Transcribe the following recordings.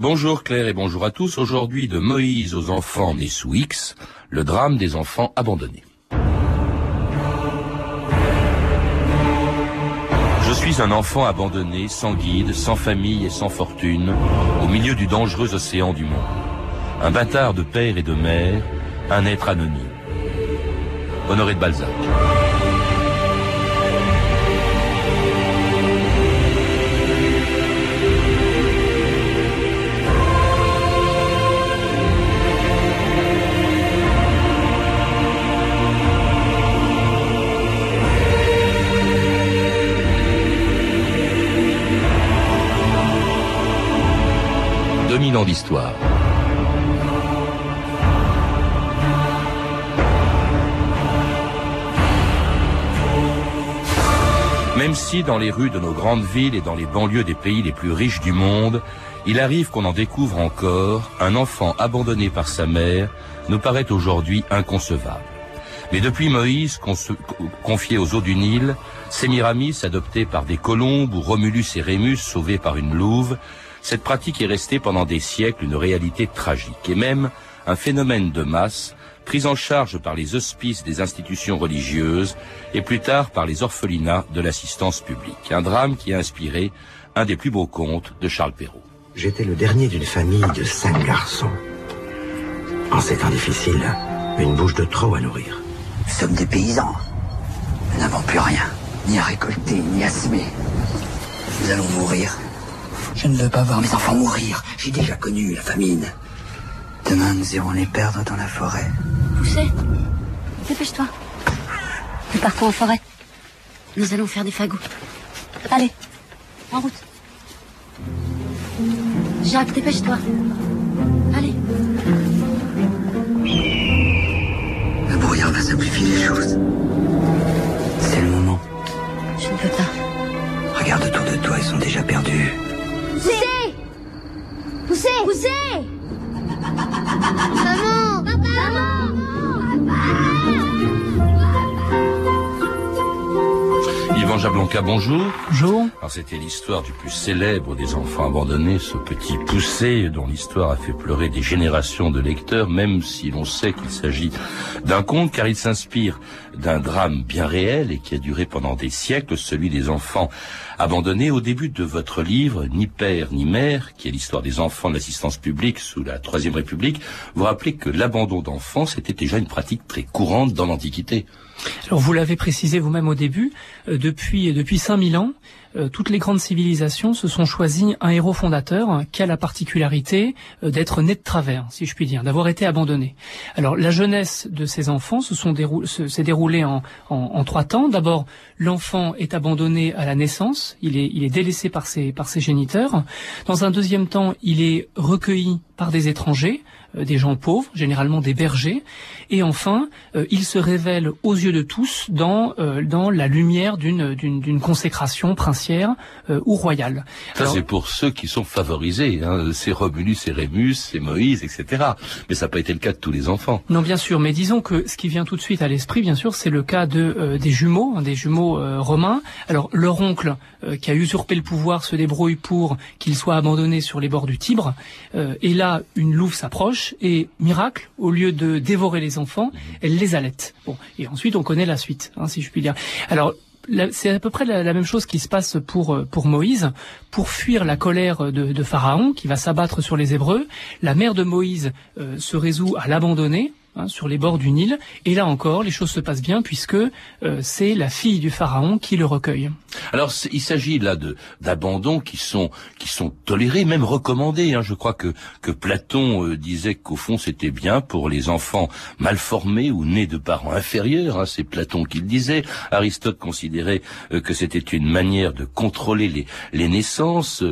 Bonjour Claire et bonjour à tous. Aujourd'hui, de Moïse aux enfants nés sous X, le drame des enfants abandonnés. Je suis un enfant abandonné, sans guide, sans famille et sans fortune, au milieu du dangereux océan du monde. Un bâtard de père et de mère, un être anonyme. Honoré de Balzac. 2000 ans d'histoire. Même si dans les rues de nos grandes villes et dans les banlieues des pays les plus riches du monde, il arrive qu'on en découvre encore, un enfant abandonné par sa mère nous paraît aujourd'hui inconcevable. Mais depuis Moïse, confié aux eaux du Nil, Sémiramis, adopté par des colombes, ou Romulus et Rémus, sauvés par une louve, cette pratique est restée pendant des siècles une réalité tragique et même un phénomène de masse pris en charge par les hospices des institutions religieuses et plus tard par les orphelinats de l'assistance publique. Un drame qui a inspiré un des plus beaux contes de Charles Perrault. J'étais le dernier d'une famille de cinq garçons. En ces temps difficiles, une bouche de trop à nourrir. Nous sommes des paysans. Nous n'avons plus rien, ni à récolter, ni à semer. Nous allons mourir je ne veux pas voir mes enfants mourir. J'ai déjà connu la famine. Demain, nous irons les perdre dans la forêt. Poussez. Dépêche-toi. Nous partons en forêt. Nous allons faire des fagots. Allez, en route. Jacques, dépêche-toi. Allez. Le brouillard va simplifier les choses. C'est le moment. Je ne peux pas. Regarde autour de toi, ils sont déjà perdus. Poussez Poussez Poussez Maman Maman Bonjour. Bonjour. Alors c'était l'histoire du plus célèbre des enfants abandonnés, ce petit poussé dont l'histoire a fait pleurer des générations de lecteurs, même si l'on sait qu'il s'agit d'un conte, car il s'inspire d'un drame bien réel et qui a duré pendant des siècles, celui des enfants abandonnés. Au début de votre livre, Ni père ni mère, qui est l'histoire des enfants de l'assistance publique sous la Troisième République, vous rappelez que l'abandon d'enfants, c'était déjà une pratique très courante dans l'Antiquité. Alors vous l'avez précisé vous-même au début, euh, depuis depuis 5000 ans, euh, toutes les grandes civilisations se sont choisies un héros fondateur qui a la particularité euh, d'être né de travers, si je puis dire, d'avoir été abandonné. Alors la jeunesse de ces enfants se sont s'est déroulée en, en, trois temps. D'abord, l'enfant est abandonné à la naissance, il est, il est délaissé par ses, par ses géniteurs. Dans un deuxième temps, il est recueilli par des étrangers, des gens pauvres, généralement des bergers, et enfin, euh, il se révèle aux yeux de tous dans euh, dans la lumière d'une d'une consécration princière ou royale. Ça c'est pour ceux qui sont favorisés, hein, c'est Romulus et Rémus, c'est Moïse, etc. Mais ça n'a pas été le cas de tous les enfants. Non, bien sûr, mais disons que ce qui vient tout de suite à l'esprit, bien sûr, c'est le cas de des jumeaux, hein, des jumeaux romains. Alors leur oncle qui a usurpé le pouvoir se débrouille pour qu'il soit abandonné sur les bords du Tibre, et là une louve s'approche et miracle, au lieu de dévorer les enfants, elle les allait. Bon, et ensuite on connaît la suite, hein, si je puis dire. Alors c'est à peu près la, même chose qui se passe pour euh, pour Moïse. Pour fuir la colère de, de Pharaon qui va s'abattre sur les Hébreux, la mère de Moïse euh, se résout à l'abandonner Hein, sur les bords du Nil. Et là encore, les choses se passent bien puisque euh, c'est la fille du pharaon qui le recueille. Alors il s'agit là de d'abandons qui sont qui sont tolérés, même recommandés. Hein. Je crois que que Platon euh, disait qu'au fond c'était bien pour les enfants mal formés ou nés de parents inférieurs. Hein. C'est Platon qui le disait. Aristote considérait euh, que c'était une manière de contrôler les les naissances,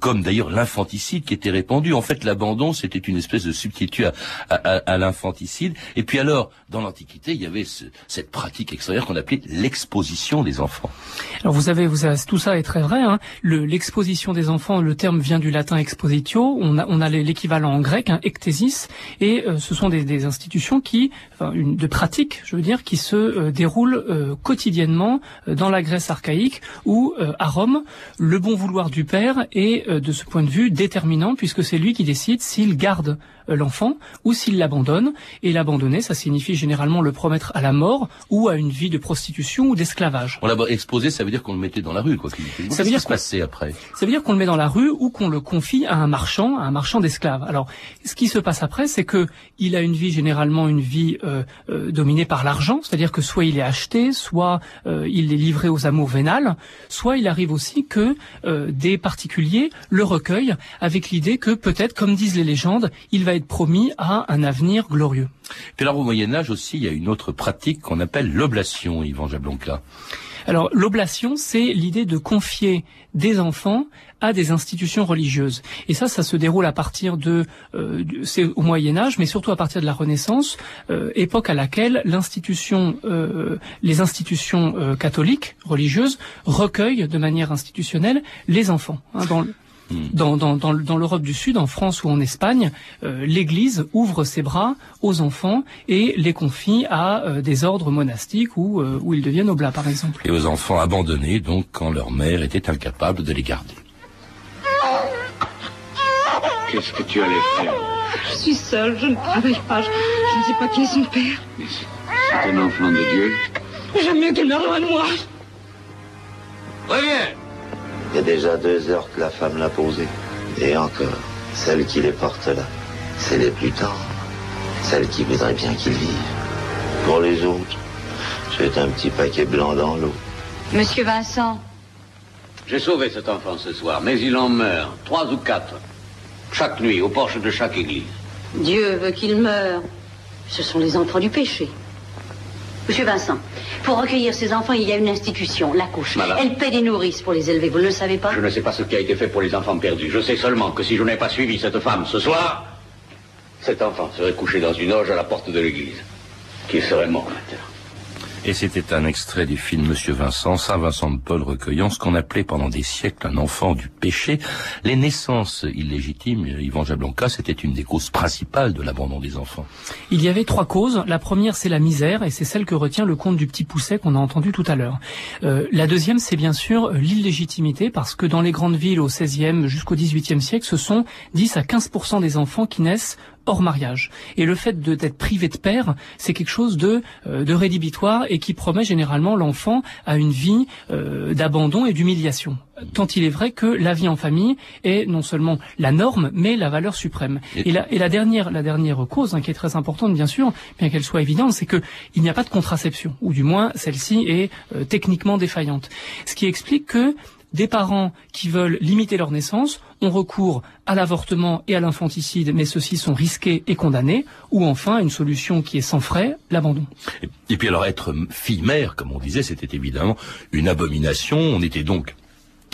comme d'ailleurs l'infanticide qui était répandu. En fait, l'abandon c'était une espèce de substitut à, à, à l'infanticide Et puis alors, dans l'Antiquité, il y avait cette pratique extérieure qu'on appelait l'exposition des enfants. Alors vous avez, vous avez, tout ça est très vrai. Hein. L'exposition des enfants, le terme vient du latin expositio. On a, on a l'équivalent en grec, hein, ectésis, et euh, ce sont des, des, institutions qui, enfin, une, de pratiques, je veux dire, qui se euh, déroulent euh, quotidiennement dans la Grèce archaïque ou à Rome. Le bon vouloir du père est, de ce point de vue, déterminant puisque c'est lui qui décide s'il garde euh, l'enfant ou s'il l'abandonne. Et l'abandonner, ça signifie généralement le promettre à la mort ou à une vie de prostitution ou d'esclavage. On l'a exposé, ça veut dire qu'on le mettait dans la rue, quoi. Ça veut dire se passer après. Ça veut dire qu'on le met dans la rue ou qu'on le confie à un marchand, à un marchand d'esclaves. Alors, ce qui se passe après, c'est que il a une vie généralement une vie euh, euh, dominée par l'argent, c'est-à-dire que soit il est acheté, soit il est livré aux amours vénales, soit il arrive aussi que des particuliers le recueillent avec l'idée que peut-être, comme disent les légendes, il va être promis à un avenir glorieux. Puis alors au Moyen Âge aussi, il y a une autre pratique qu'on appelle l'oblation, Yvan Jablonka. Alors l'oblation, c'est l'idée de confier des enfants à des institutions religieuses. Et ça, ça se déroule à partir de, euh, c'est au Moyen Âge, mais surtout à partir de la Renaissance, euh, époque à laquelle l'institution, euh, les institutions catholiques religieuses recueillent de manière institutionnelle les enfants. Hein, dans, Hmm. Dans, dans, dans, dans l'Europe du Sud, en France ou en Espagne, euh, l'Église ouvre ses bras aux enfants et les confie à euh, des ordres monastiques où, euh, où ils deviennent oblats, par exemple. Et aux enfants abandonnés, donc, quand leur mère était incapable de les garder. Qu'est-ce que tu allais faire? Je suis seule, je ne travaille pas, je, ne sais pas qui est son père. c'est un enfant de Dieu. J'aime mieux qu'elle meure loin de moi. Reviens il y a déjà deux heures que la femme l'a posé. Et encore, celles qui les portent là, c'est les plus tendres. Celles qui voudraient bien qu'ils vivent. Pour les autres, c'est un petit paquet blanc dans l'eau. Monsieur Vincent. J'ai sauvé cet enfant ce soir, mais il en meurt, trois ou quatre. Chaque nuit, au porche de chaque église. Dieu veut qu'il meure. Ce sont les enfants du péché. Monsieur Vincent, pour recueillir ces enfants, il y a une institution, la couche. Elle paie des nourrices pour les élever, vous ne le savez pas? Je ne sais pas ce qui a été fait pour les enfants perdus. Je sais seulement que si je n'ai pas suivi cette femme ce soir, cet enfant serait couché dans une auge à la porte de l'église. Qui serait mort maintenant. Et c'était un extrait du film Monsieur Vincent, Saint Vincent de Paul recueillant ce qu'on appelait pendant des siècles un enfant du péché. Les naissances illégitimes, Yvan Jablonka, c'était une des causes principales de l'abandon des enfants. Il y avait trois causes. La première, c'est la misère, et c'est celle que retient le conte du petit pousset qu'on a entendu tout à l'heure. Euh, la deuxième, c'est bien sûr l'illégitimité, parce que dans les grandes villes au XVIe jusqu'au XVIIIe siècle, ce sont 10 à 15% des enfants qui naissent hors mariage. Et le fait d'être privé de père, c'est quelque chose de, euh, de rédhibitoire et qui promet généralement l'enfant à une vie euh, d'abandon et d'humiliation. Tant il est vrai que la vie en famille est non seulement la norme, mais la valeur suprême. Et, la, et la, dernière, la dernière cause, hein, qui est très importante bien sûr, bien qu'elle soit évidente, c'est qu'il n'y a pas de contraception, ou du moins celle-ci est euh, techniquement défaillante. Ce qui explique que des parents qui veulent limiter leur naissance ont recours à l'avortement et à l'infanticide, mais ceux-ci sont risqués et condamnés, ou enfin une solution qui est sans frais, l'abandon. Et, puis alors être fille-mère, comme on disait, c'était évidemment une abomination. On était donc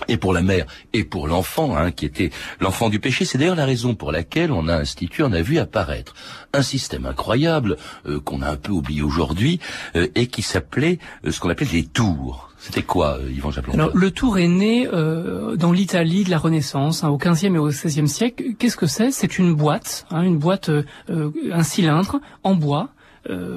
et pour la mère et pour l'enfant, hein, qui était l'enfant du péché. C'est d'ailleurs la raison pour laquelle on a institué, on a vu apparaître un système incroyable euh, qu'on a un peu oublié aujourd'hui euh, et qui s'appelait euh, ce qu'on appelle les tours. C'était quoi, euh, Yvan Jablon Alors, le tour est né euh, dans l'Italie de la Renaissance, hein, au XVe et au XVIe siècle. Qu'est-ce que c'est? C'est une boîte, hein, une boîte, euh, un cylindre en bois,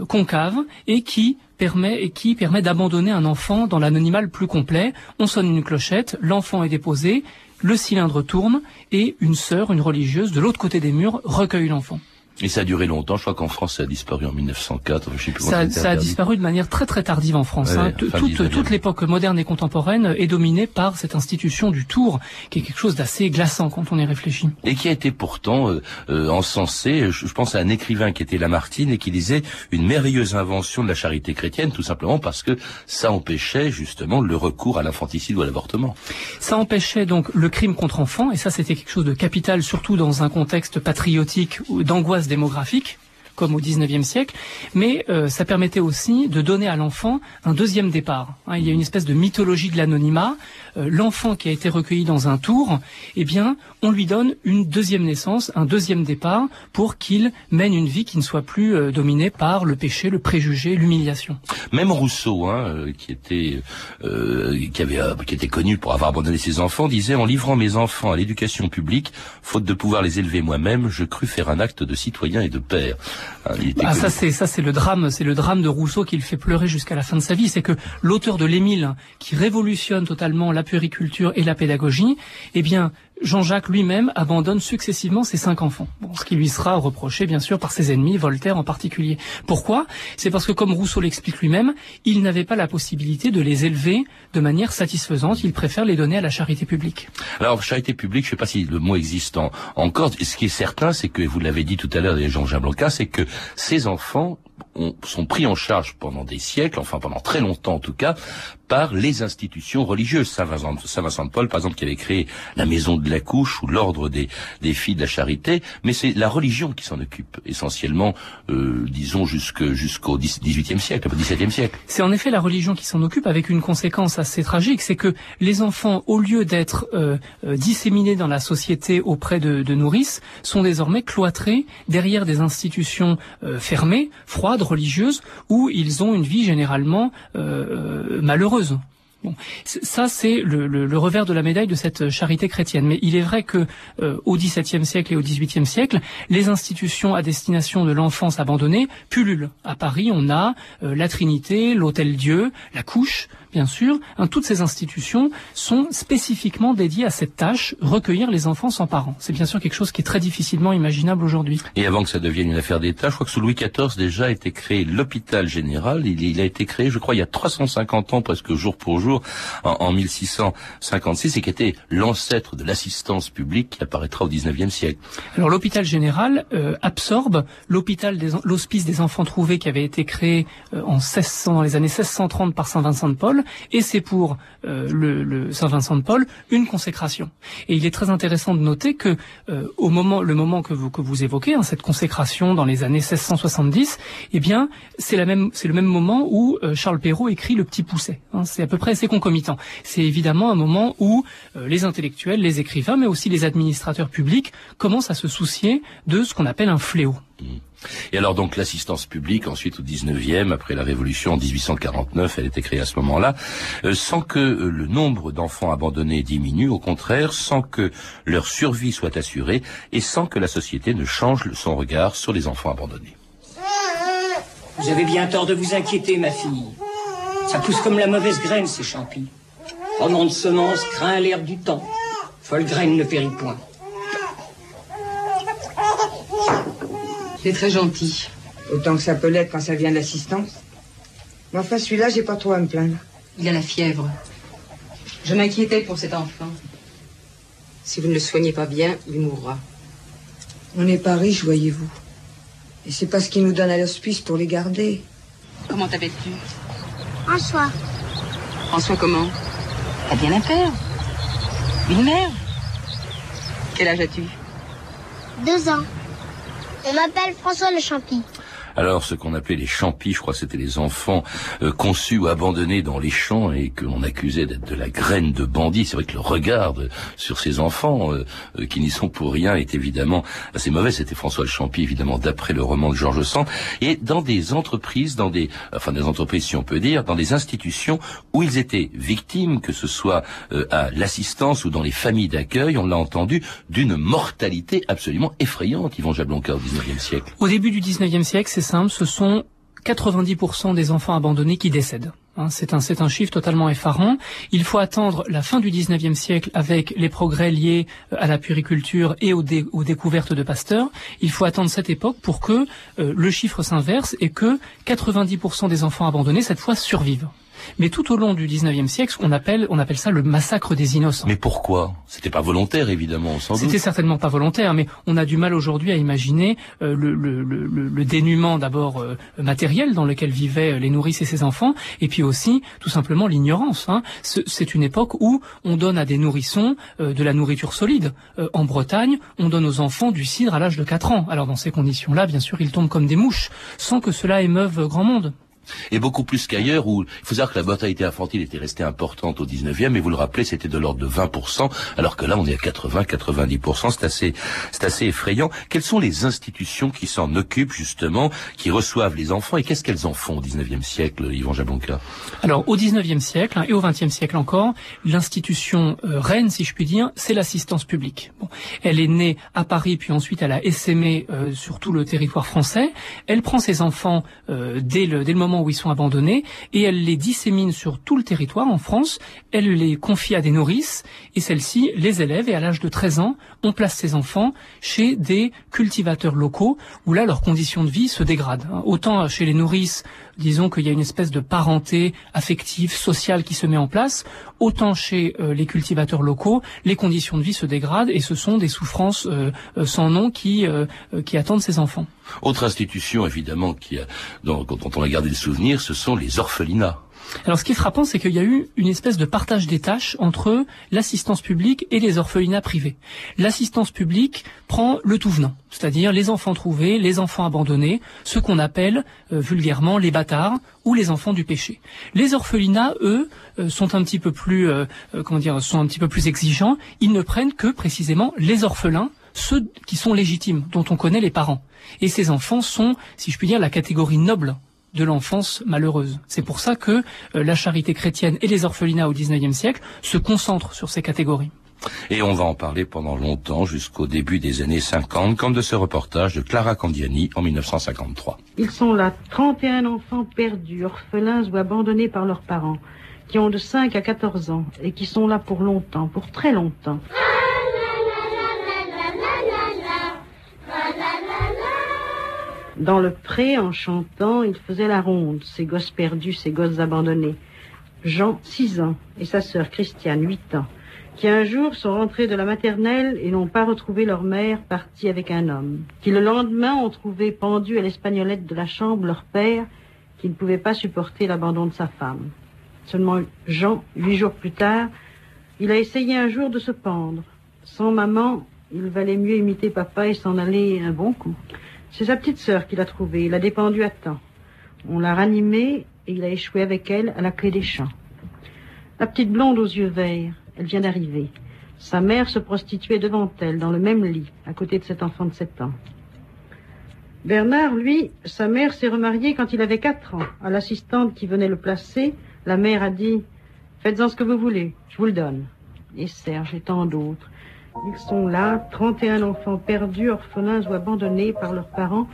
concave, et qui permet et qui permet d'abandonner un enfant dans l'anonymat plus complet. On sonne une clochette, l'enfant est déposé, le cylindre tourne et une sœur, une religieuse, de l'autre côté des murs, recueille l'enfant. Et ça a duré longtemps. Je crois qu'en France, ça a disparu en 1904. Je sais plus ça, ça a disparu de manière très très tardive en France. hein. toute, toute l'époque moderne et contemporaine est dominée par cette institution du tour, qui est quelque chose d'assez glaçant quand on y réfléchit. Et qui a été pourtant euh, euh encensé. Je, je, pense à un écrivain qui était Lamartine et qui disait une merveilleuse invention de la charité chrétienne, tout simplement parce que ça empêchait justement le recours à l'infanticide ou à l'avortement. Ça empêchait donc le crime contre enfants, et ça c'était quelque chose de capital, surtout dans un contexte patriotique d'angoisse démographique comme au XIXe siècle, mais euh, ça permettait aussi de donner à l'enfant un deuxième départ. Hein, il y a une espèce de mythologie de l'anonymat. Euh, l'enfant qui a été recueilli dans un tour, eh bien, on lui donne une deuxième naissance, un deuxième départ, pour qu'il mène une vie qui ne soit plus euh, dominée par le péché, le préjugé, l'humiliation. Même Rousseau, hein, qui était qui avait qui était connu pour avoir abandonné ses enfants, disait en livrant mes enfants à l'éducation publique, faute de pouvoir les élever moi-même, je crus faire un acte de citoyen et de père. Hein, ah, ça c'est ça c'est le drame, c'est le drame de Rousseau qui le fait pleurer jusqu'à la fin de sa vie, c'est que l'auteur de l'Émile, qui révolutionne totalement la puriculture et la pédagogie, eh bien Jean-Jacques lui-même abandonne successivement ses cinq enfants. ce qui lui sera reproché, bien sûr, par ses ennemis, Voltaire en particulier. Pourquoi? C'est parce que, comme Rousseau l'explique lui-même, il n'avait pas la possibilité de les élever de manière satisfaisante. Il préfère les donner à la charité publique. Alors, charité publique, je ne sais pas si le mot existe encore. Ce qui est certain, c'est que, vous l'avez dit tout à l'heure, Jean-Jacques Blanca, c'est que ces enfants sont pris en charge pendant des siècles, enfin pendant très longtemps en tout cas, par les institutions religieuses. Saint Vincent, Saint Vincent de Paul, par exemple, qui avait créé la maison de la couche ou l'ordre des, des filles de la charité, mais c'est la religion qui s'en occupe essentiellement, euh, disons jusque jusqu'au XVIIIe siècle, au XVIIe siècle. C'est en effet la religion qui s'en occupe avec une conséquence assez tragique, c'est que les enfants, au lieu d'être euh, euh, disséminés dans la société auprès de, de, nourrices, sont désormais cloîtrés derrière des institutions fermées, froides, religieuses, où ils ont une vie généralement malheureuse Bon, ça c'est le, revers de la médaille de cette charité chrétienne. Mais il est vrai que euh, au XVIIe siècle et au XVIIIe siècle, les institutions à destination de l'enfance abandonnée pullulent. À Paris, on a euh, la Trinité, l'Hôtel Dieu, la Couche, bien sûr, hein, toutes ces institutions sont spécifiquement dédiées à cette tâche, recueillir les enfants sans parents. C'est bien sûr quelque chose qui est très difficilement imaginable aujourd'hui. Et avant que ça devienne une affaire d'État, je crois que sous Louis XIV déjà a été créé l'hôpital général. Il, a été créé, je crois, il y a 350 ans, presque jour pour jour, en, 1656, et qui était l'ancêtre de l'assistance publique qui apparaîtra au 19e siècle. Alors l'hôpital général euh, absorbe l'hôpital l'hospice des enfants trouvés qui avait été créé euh, en 1600, dans les années 1630 par Saint Vincent de Paul et c'est pour euh, le, Saint Vincent de Paul une consécration. Et il est très intéressant de noter que euh, au moment, le moment que vous que vous évoquez, hein, cette consécration dans les années 1670, eh bien c'est la même, c'est le même moment où euh, Charles Perrault écrit Le Petit Pousset. Hein. c'est à peu près assez concomitant. C'est évidemment un moment où les intellectuels, les écrivains, mais aussi les administrateurs publics commencent à se soucier de ce qu'on appelle un fléau. Mmh. Et alors donc l'assistance publique, ensuite au 19e, après la Révolution en 1849, elle était créée à ce moment-là, euh, sans que euh, le nombre d'enfants abandonnés diminue, au contraire, sans que leur survie soit assurée et sans que la société ne change son regard sur les enfants abandonnés. Vous avez bien tort de vous inquiéter, ma fille. Ça pousse comme la mauvaise graine, ces champis. nom de semence craint l'air du temps. Folle graine ne périt point. C'est très gentil. Autant que ça peut l'être quand ça vient d'assistance. Mais enfin, celui-là, j'ai pas trop à me plaindre. Il a la fièvre. Je m'inquiétais pour cet enfant. Si vous ne le soignez pas bien, il mourra. On n'est pas riche, voyez-vous. Et c'est pas ce qu'ils nous donnent à l'hospice pour les garder. Comment t'appelles-tu François. François comment? T'as bien un père Une mère Quel âge as-tu? Deux ans. On m'appelle François Le Champy. Alors, ce qu'on appelait les champis, je crois c'était les enfants euh, conçus ou abandonnés dans les champs et que l'on accusait d'être de la graine de bandits. C'est vrai que le regard sur ces enfants, euh, euh, qui n'y sont pour rien, est évidemment assez mauvais. C'était François le Champy, évidemment, d'après le roman de Georges Sand. Et dans des entreprises, dans des, enfin des entreprises, si on peut dire, dans des institutions où ils étaient victimes, que ce soit à l'assistance ou dans les familles d'accueil, on l'a entendu, d'une mortalité absolument effrayante, Yvon Jablonka, au XIXe siècle. Au début du XIXe siècle, c'est simple, ce sont 90% des enfants abandonnés qui décèdent. Hein, c'est un, chiffre totalement effarant. Il faut attendre la fin du 19e siècle avec les progrès liés euh, à la puriculture et aux, découvertes de Pasteur. Il faut attendre cette époque pour que euh, le chiffre s'inverse et que 90% des enfants abandonnés, cette fois, survivent. Mais tout au long du 19e siècle, on appelle, on appelle ça le massacre des innocents. Mais pourquoi? C'était pas volontaire, évidemment, sans doute. C'était certainement pas volontaire, mais on a du mal aujourd'hui à imaginer euh, le, le, le, le, dénuement d'abord euh, matériel dans lequel vivaient les nourrices et ses enfants, et puis aussi tout simplement l'ignorance. Hein. C'est une époque où on donne à des nourrissons euh, de la nourriture solide. en Bretagne, on donne aux enfants du cidre à l'âge de 4 ans. Alors dans ces conditions-là, bien sûr, ils tombent comme des mouches, sans que cela émeuve grand monde et beaucoup plus qu'ailleurs où il faut savoir que la mortalité infantile était restée importante au 19e et vous le rappelez c'était de l'ordre de 20% alors que là on est à 80 90% c'est assez c'est assez effrayant. Quelles sont les institutions qui s'en occupent justement qui reçoivent les enfants et qu'est-ce qu'elles en font au 19e siècle Yvan Jablonka Alors au 19e siècle hein, et au 20e siècle encore l'institution euh, reine si je puis dire c'est l'assistance publique. Bon, elle est née à Paris puis ensuite elle a essaimé euh, sur tout le territoire français. Elle prend ses enfants euh, dès le dès le moment où ils sont abandonnés et elle les dissémine sur tout le territoire en France. Elle les confie à des nourrices et celles-ci les élèvent et à l'âge de 13 ans, on place ces enfants chez des cultivateurs locaux où là leurs conditions de vie se dégradent. Autant chez les nourrices, disons qu'il y a une espèce de parenté affective, sociale qui se met en place, autant chez euh, les cultivateurs locaux, les conditions de vie se dégradent et ce sont des souffrances euh, euh, sans nom qui attendent ces enfants. Autre institution, évidemment, qui a, dont, on a gardé le souvenir, ce sont les orphelinats. Alors ce qui est frappant, c'est qu'il y a eu une espèce de partage des tâches entre l'assistance publique et les orphelinats privés. L'assistance publique prend le tout venant, c'est-à-dire les enfants trouvés, les enfants abandonnés, ce qu'on appelle euh, vulgairement les bâtards ou les enfants du péché. Les orphelinats, eux, euh, sont un petit peu plus, euh, comment dire, sont un petit peu plus exigeants. Ils ne prennent que précisément les orphelins, ceux qui sont légitimes, dont on connaît les parents. Et ces enfants sont, si je puis dire, la catégorie noble de l'enfance malheureuse. C'est pour ça que euh, la charité chrétienne et les orphelinats au XIXe siècle se concentrent sur ces catégories. Et on va en parler pendant longtemps, jusqu'au début des années 50, comme de ce reportage de Clara Candiani en 1953. Ils sont là, 31 enfants perdus, orphelins ou abandonnés par leurs parents, qui ont de 5 à 14 ans et qui sont là pour longtemps, pour très longtemps. Dans le pré, en chantant, il faisait la ronde, ces gosses perdus, ces gosses abandonnés. Jean, 6 ans, et sa sœur Christiane, 8 ans, qui un jour sont rentrés de la maternelle et n'ont pas retrouvé leur mère partie avec un homme, qui le lendemain ont trouvé pendu à l'espagnolette de la chambre leur père, qui ne pouvait pas supporter l'abandon de sa femme. Seulement Jean, huit jours plus tard, il a essayé un jour de se pendre. Sans maman, il valait mieux imiter papa et s'en aller un bon coup. C'est sa petite sœur qui l'a trouvé. Il a dépendu à temps. On l'a ranimé et il a échoué avec elle à la clé des champs. La petite blonde aux yeux verts, elle vient d'arriver. Sa mère se prostituait devant elle, dans le même lit, à côté de cet enfant de sept ans. Bernard, lui, sa mère s'est remariée quand il avait quatre ans. À l'assistante qui venait le placer, la mère a dit Faites-en ce que vous voulez, je vous le donne. Et Serge et tant d'autres. Ils sont là, 31 enfants perdus, orphelins ou abandonnés par leurs parents,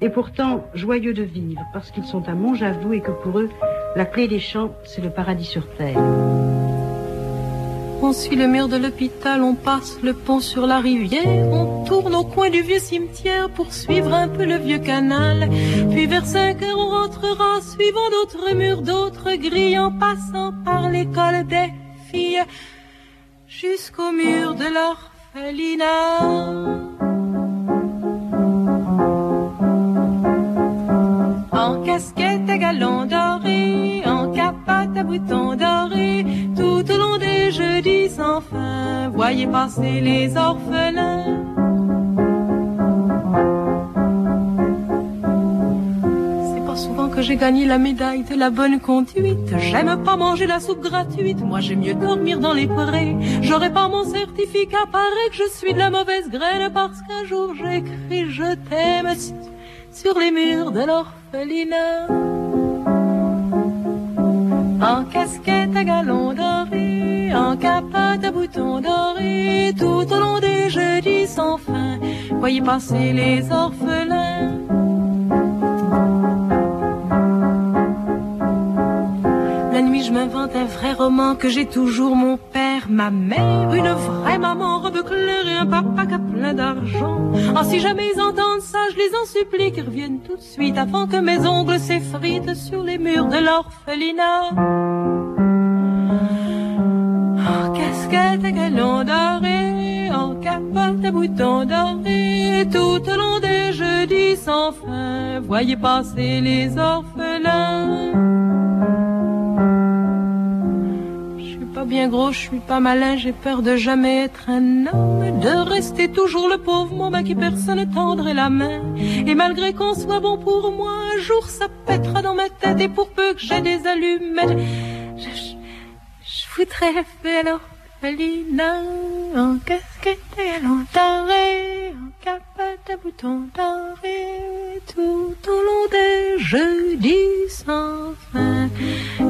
et pourtant joyeux de vivre, parce qu'ils sont à Montjadou et que pour eux, la clé des champs, c'est le paradis sur terre. On suit le mur de l'hôpital, on passe le pont sur la rivière, on tourne au coin du vieux cimetière pour suivre un peu le vieux canal. Puis vers 5 heures, on rentrera, suivant d'autres murs, d'autres grilles, en passant par l'école des filles jusqu'au mur de l'orphelinat. En casquette à galon doré, en capote à boutons dorés, tout au long des jeudis sans fin, voyez passer les orphelins. J'ai gagné la médaille de la bonne conduite. J'aime pas manger la soupe gratuite, moi j'aime mieux dormir dans les prés. J'aurais pas mon certificat, paraît que je suis de la mauvaise graine parce qu'un jour j'écris je t'aime sur les murs de l'orphelinat. En casquette à galon doré, en capote à boutons dorés, tout au long des jeudis sans fin, voyez passer les orphelins. Je m'invente un vrai roman que j'ai toujours mon père, ma mère, une vraie maman, robe claire et un papa qui a plein d'argent. Ah, si jamais ils entendent ça, je les en supplie qu'ils reviennent tout de suite avant que mes ongles s'effritent sur les murs de l'orphelinat. En casquette à galon doré, en capote à boutons dorés, tout au long des jeudis sans fin, voyez passer les orphelins. Bien gros, je suis pas malin, j'ai peur de jamais être un homme, de rester toujours le pauvre moment qui personne tendrait la main. Et malgré qu'on soit bon pour moi, un jour ça pètera dans ma tête, et pour peu que j'ai des allumettes, je, je, je voudrais faire l'orphelinat en casquette et l'entaré, en capote à boutons dorés, tout au long des jeudis sans fin.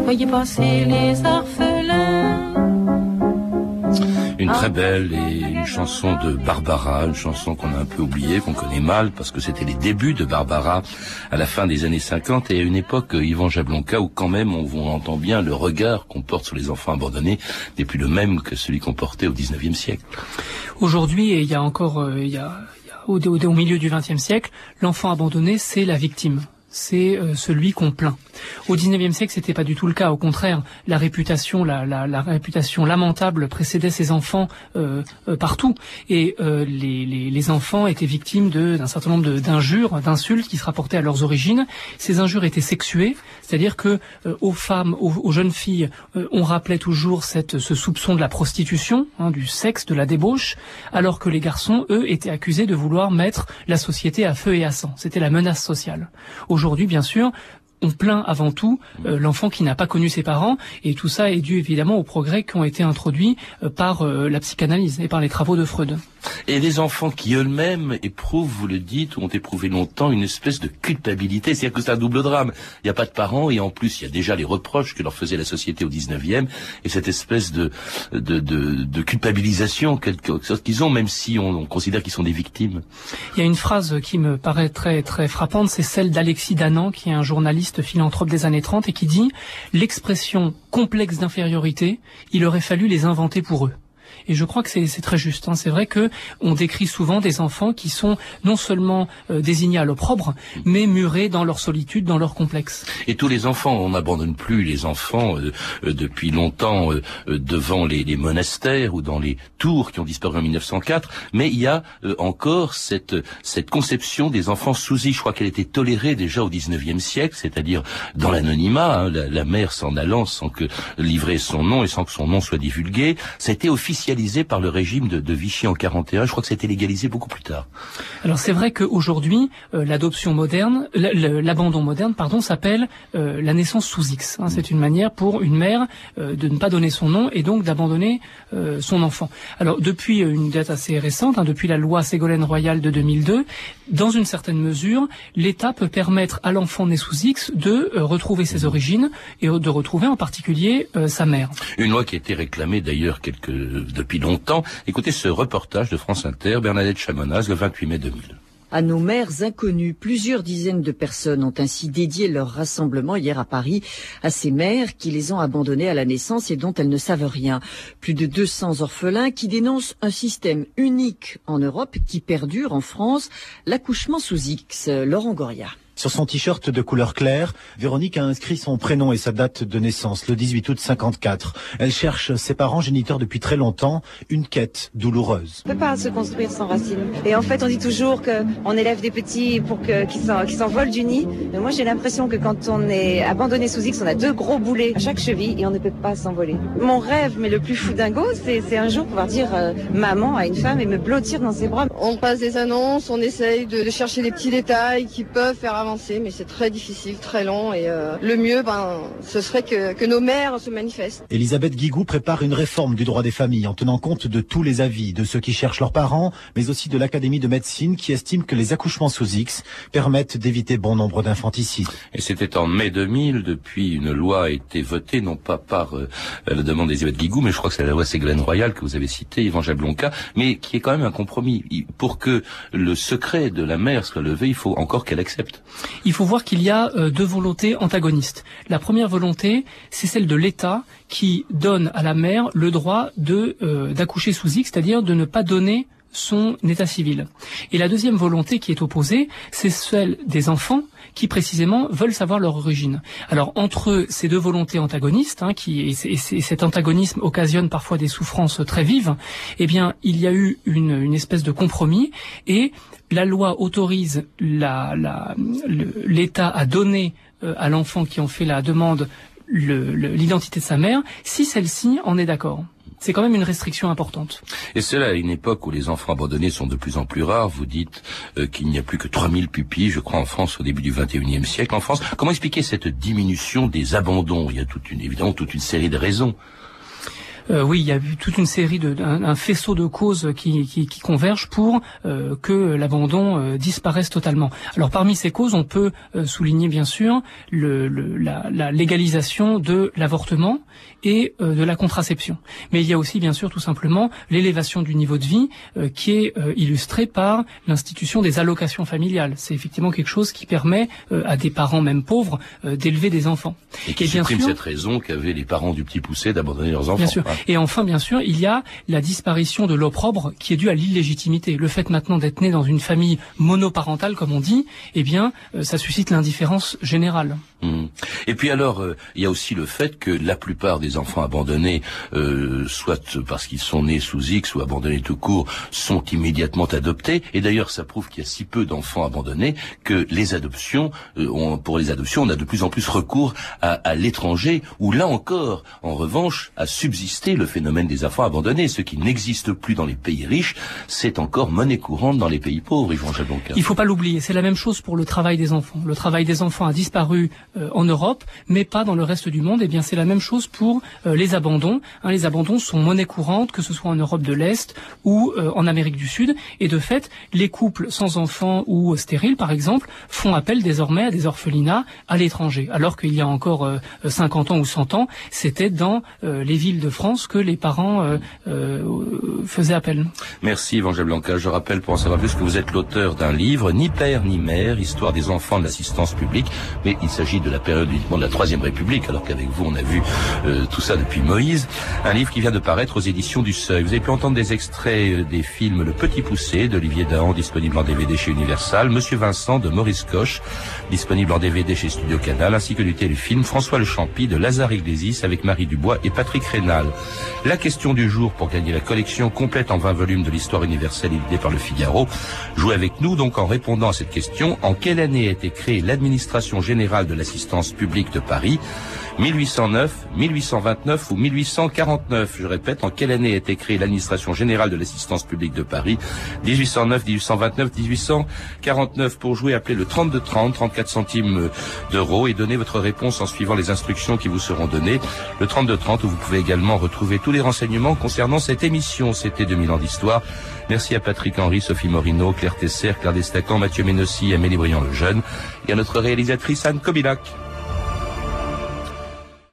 Voyez passer les orphelins. Une très belle et une chanson de Barbara, une chanson qu'on a un peu oubliée, qu'on connaît mal, parce que c'était les débuts de Barbara à la fin des années 50 et à une époque, Yvan Jablonka, où quand même on, entend bien le regard qu'on porte sur les enfants abandonnés n'est plus le même que celui qu'on portait au 19e siècle. Aujourd'hui, et il y a encore, euh, il y a, au, au, milieu du XXe siècle, l'enfant abandonné, c'est la victime c'est euh, celui qu'on plaint. Au XIXe siècle, c'était pas du tout le cas. Au contraire, la réputation, la, réputation lamentable précédait ces enfants euh, euh, partout, et les, enfants étaient victimes d'un certain nombre d'injures, d'insultes qui se rapportaient à leurs origines. Ces injures étaient sexuées, c'est-à-dire que euh, aux femmes, aux, jeunes filles, euh, on rappelait toujours ce soupçon de la prostitution, hein, du sexe, de la débauche, alors que les garçons, eux, étaient accusés de vouloir mettre la société à feu et à sang. C'était la menace sociale. Aujourd'hui, bien sûr, on plaint avant tout euh, l'enfant qui n'a pas connu ses parents et tout ça est dû évidemment aux progrès qui ont été introduits euh, par euh, la psychanalyse et par les travaux de Freud. Et les enfants qui eux-mêmes éprouvent, vous le dites, ou ont éprouvé longtemps une espèce de culpabilité, c'est-à-dire que c'est un double drame. Il n'y a pas de parents et en plus il y a déjà les reproches que leur faisait la société au 19e et cette espèce de, de, de, de culpabilisation quelque chose qu'ils ont, même si on, on considère qu'ils sont des victimes. Il y a une phrase qui me paraît très, très frappante, c'est celle d'Alexis Danan, qui est un journaliste philanthrope des années 30 et qui dit l'expression complexe d'infériorité, il aurait fallu les inventer pour eux. Et je crois que c'est très juste. Hein. C'est vrai que on décrit souvent des enfants qui sont non seulement euh, désignés à l'opprobre, mais murés dans leur solitude, dans leur complexe. Et tous les enfants, on n'abandonne plus les enfants euh, euh, depuis longtemps euh, devant les, les, monastères ou dans les tours qui ont disparu en 1904. Mais il y a encore cette cette conception des enfants sous Je crois qu'elle était tolérée déjà au 19e siècle, c'est-à-dire dans l'anonymat, hein, la, la, mère s'en allant sans que livrer son nom et sans que son nom soit divulgué. Ça a par le régime de, Vichy en 41. Je crois que légalisé beaucoup plus tard. Alors c'est vrai qu'aujourd'hui, euh, l'adoption moderne, l'abandon moderne, pardon, s'appelle euh, la naissance sous X. Hein, c'est une manière pour une mère euh, de ne pas donner son nom et donc d'abandonner euh, son enfant. Alors depuis une date assez récente, hein, depuis la loi Ségolène Royal de 2002, dans une certaine mesure, l'État peut permettre à l'enfant né sous X de euh, retrouver ses origines et de retrouver en particulier sa mère. Une loi qui a été réclamée d'ailleurs depuis longtemps. Écoutez ce reportage de France Inter, Bernadette Chamonaz, le 28 mai 2000. À nos mères inconnues, plusieurs dizaines de personnes ont ainsi dédié leur rassemblement hier à Paris à ces mères qui les ont abandonnées à la naissance et dont elles ne savent rien. Plus de 200 orphelins qui dénoncent un système unique en Europe qui perdure en France, l'accouchement sous X. Laurent Goria. Sur son t-shirt de couleur claire, Véronique a inscrit son prénom et sa date de naissance, le 18 août 54. Elle cherche ses parents géniteurs depuis très longtemps, une quête douloureuse. On ne peut pas se construire sans racines. Et en fait, on dit toujours qu'on élève des petits pour qu'ils qu s'envolent du nid. Mais moi, j'ai l'impression que quand on est abandonné sous X, on a deux gros boulets à chaque cheville et on ne peut pas s'envoler. Mon rêve, mais le plus fou dingo, c'est un jour pouvoir dire euh, maman à une femme et me blottir dans ses bras. On passe des annonces, on essaye de, de chercher des petits détails qui peuvent faire avancer, mais c'est très difficile, très long. Et euh, le mieux, ben, ce serait que, que, nos mères se manifestent. Elisabeth Guigou prépare une réforme du droit des familles en tenant compte de tous les avis, de ceux qui cherchent leurs parents, mais aussi de l'Académie de médecine qui estime que les accouchements sous X permettent d'éviter bon nombre d'infanticides. Et c'était en mai 2000, depuis une loi a été votée, non pas par euh, la demande d'Elisabeth Guigou, mais je crois que c'est la loi Ségolène Royal que vous avez citée, Yvan Jablonka, mais qui est quand même un compromis. Pour que le secret de la mère soit levé, il faut encore qu'elle accepte. Il faut voir qu'il y a euh, deux volontés antagonistes. La première volonté, c'est celle de l'État qui donne à la mère le droit de euh, d'accoucher sous X, c'est-à-dire de ne pas donner son état civil. Et la deuxième volonté qui est opposée, c'est celle des enfants qui précisément veulent savoir leur origine. Alors entre ces deux volontés antagonistes, hein, qui et, cet antagonisme occasionne parfois des souffrances très vives, eh bien il y a eu une, espèce de compromis et la loi autorise l'État à donner euh, à l'enfant qui en fait la demande l'identité de sa mère si celle-ci en est d'accord c'est quand même une restriction importante. Et cela à une époque où les enfants abandonnés sont de plus en plus rares. Vous dites euh, qu'il n'y a plus que 3000 pupilles, je crois, en France au début du 21e siècle. En France, comment expliquer cette diminution des abandons? Il y a toute une, évidemment toute une série de raisons. Euh, oui, il y a eu toute une série de un, faisceau de causes qui, qui, qui convergent pour euh, que l'abandon euh, disparaisse totalement. Alors parmi ces causes, on peut souligner bien sûr le, la, la, légalisation de l'avortement et de la contraception. Mais il y a aussi bien sûr tout simplement l'élévation du niveau de vie qui est illustrée par l'institution des allocations familiales. C'est effectivement quelque chose qui permet à des parents même pauvres d'élever des enfants. Et qui supprime cette raison qu'avaient les parents du petit poussé d'abandonner leurs enfants. Bien sûr. Et enfin, bien sûr, il y a la disparition de l'opprobre qui est due à l'illégitimité. Le fait maintenant d'être né dans une famille monoparentale, comme on dit, eh bien, euh, ça suscite l'indifférence générale. Mmh. Et puis alors, euh, il y a aussi le fait que la plupart des enfants abandonnés, euh, soit parce qu'ils sont nés sous X ou abandonnés tout court, sont immédiatement adoptés. Et d'ailleurs, ça prouve qu'il y a si peu d'enfants abandonnés que les adoptions, euh, pour les adoptions, on a de plus en plus recours à, à l'étranger, où là encore, en revanche, a subsisté le phénomène des enfants abandonnés. Ce qui n'existe plus dans les pays riches, c'est encore monnaie courante dans les pays pauvres, Yvan Il faut pas l'oublier. C'est la même chose pour le travail des enfants. Le travail des enfants a disparu euh, en Europe, mais pas dans le reste du monde. Et eh bien, c'est la même chose pour euh, les abandons. Hein, les abandons sont monnaie courante, que ce soit en Europe de l'Est ou euh, en Amérique du Sud. Et de fait, les couples sans enfants ou stériles, par exemple, font appel désormais à des orphelinats à l'étranger. Alors qu'il y a encore 50 ans ou 100 ans, c'était dans les villes de France que les parents faisaient appel. Merci, Evangèle Blanca. Je rappelle, pour en savoir plus, que vous êtes l'auteur d'un livre, Ni père ni mère, histoire des enfants de l'assistance publique. Mais il s'agit de la période uniquement de la Troisième République, alors qu'avec vous, on a vu euh, tout ça depuis Moïse. Un livre qui vient de paraître aux éditions du Seuil. Vous avez pu entendre des extraits euh, des films Le Petit Poussé d'Olivier Dahan, disponible en DVD chez Universal, Monsieur Vincent de Maurice Coche, disponible en DVD chez Studio Canal, ainsi que du téléfilm François Le Champy de Lazare Iglesias avec Marie Dubois et Patrick Rénal. La question du jour pour gagner la collection complète en 20 volumes de l'histoire universelle éditée par le Figaro. Jouez avec nous donc en répondant à cette question. En quelle année a été créée l'administration générale de l'assistance publique de Paris? 1809, 1829 ou 1849. Je répète, en quelle année a été créée l'administration générale de l'assistance publique de Paris? 1809, 1829, 1849. Pour jouer, appelez le 32 30, 34 centimes d'euros et donnez votre réponse en suivant les instructions qui vous seront données. Le 32 30 où vous pouvez également retrouver tous les renseignements concernant cette émission. C'était 2000 ans d'histoire. Merci à Patrick Henry, Sophie Morino, Claire Tesser, Claire Destacan, Mathieu Ménossi, Amélie Briand le Jeune et à notre réalisatrice Anne Kobilac.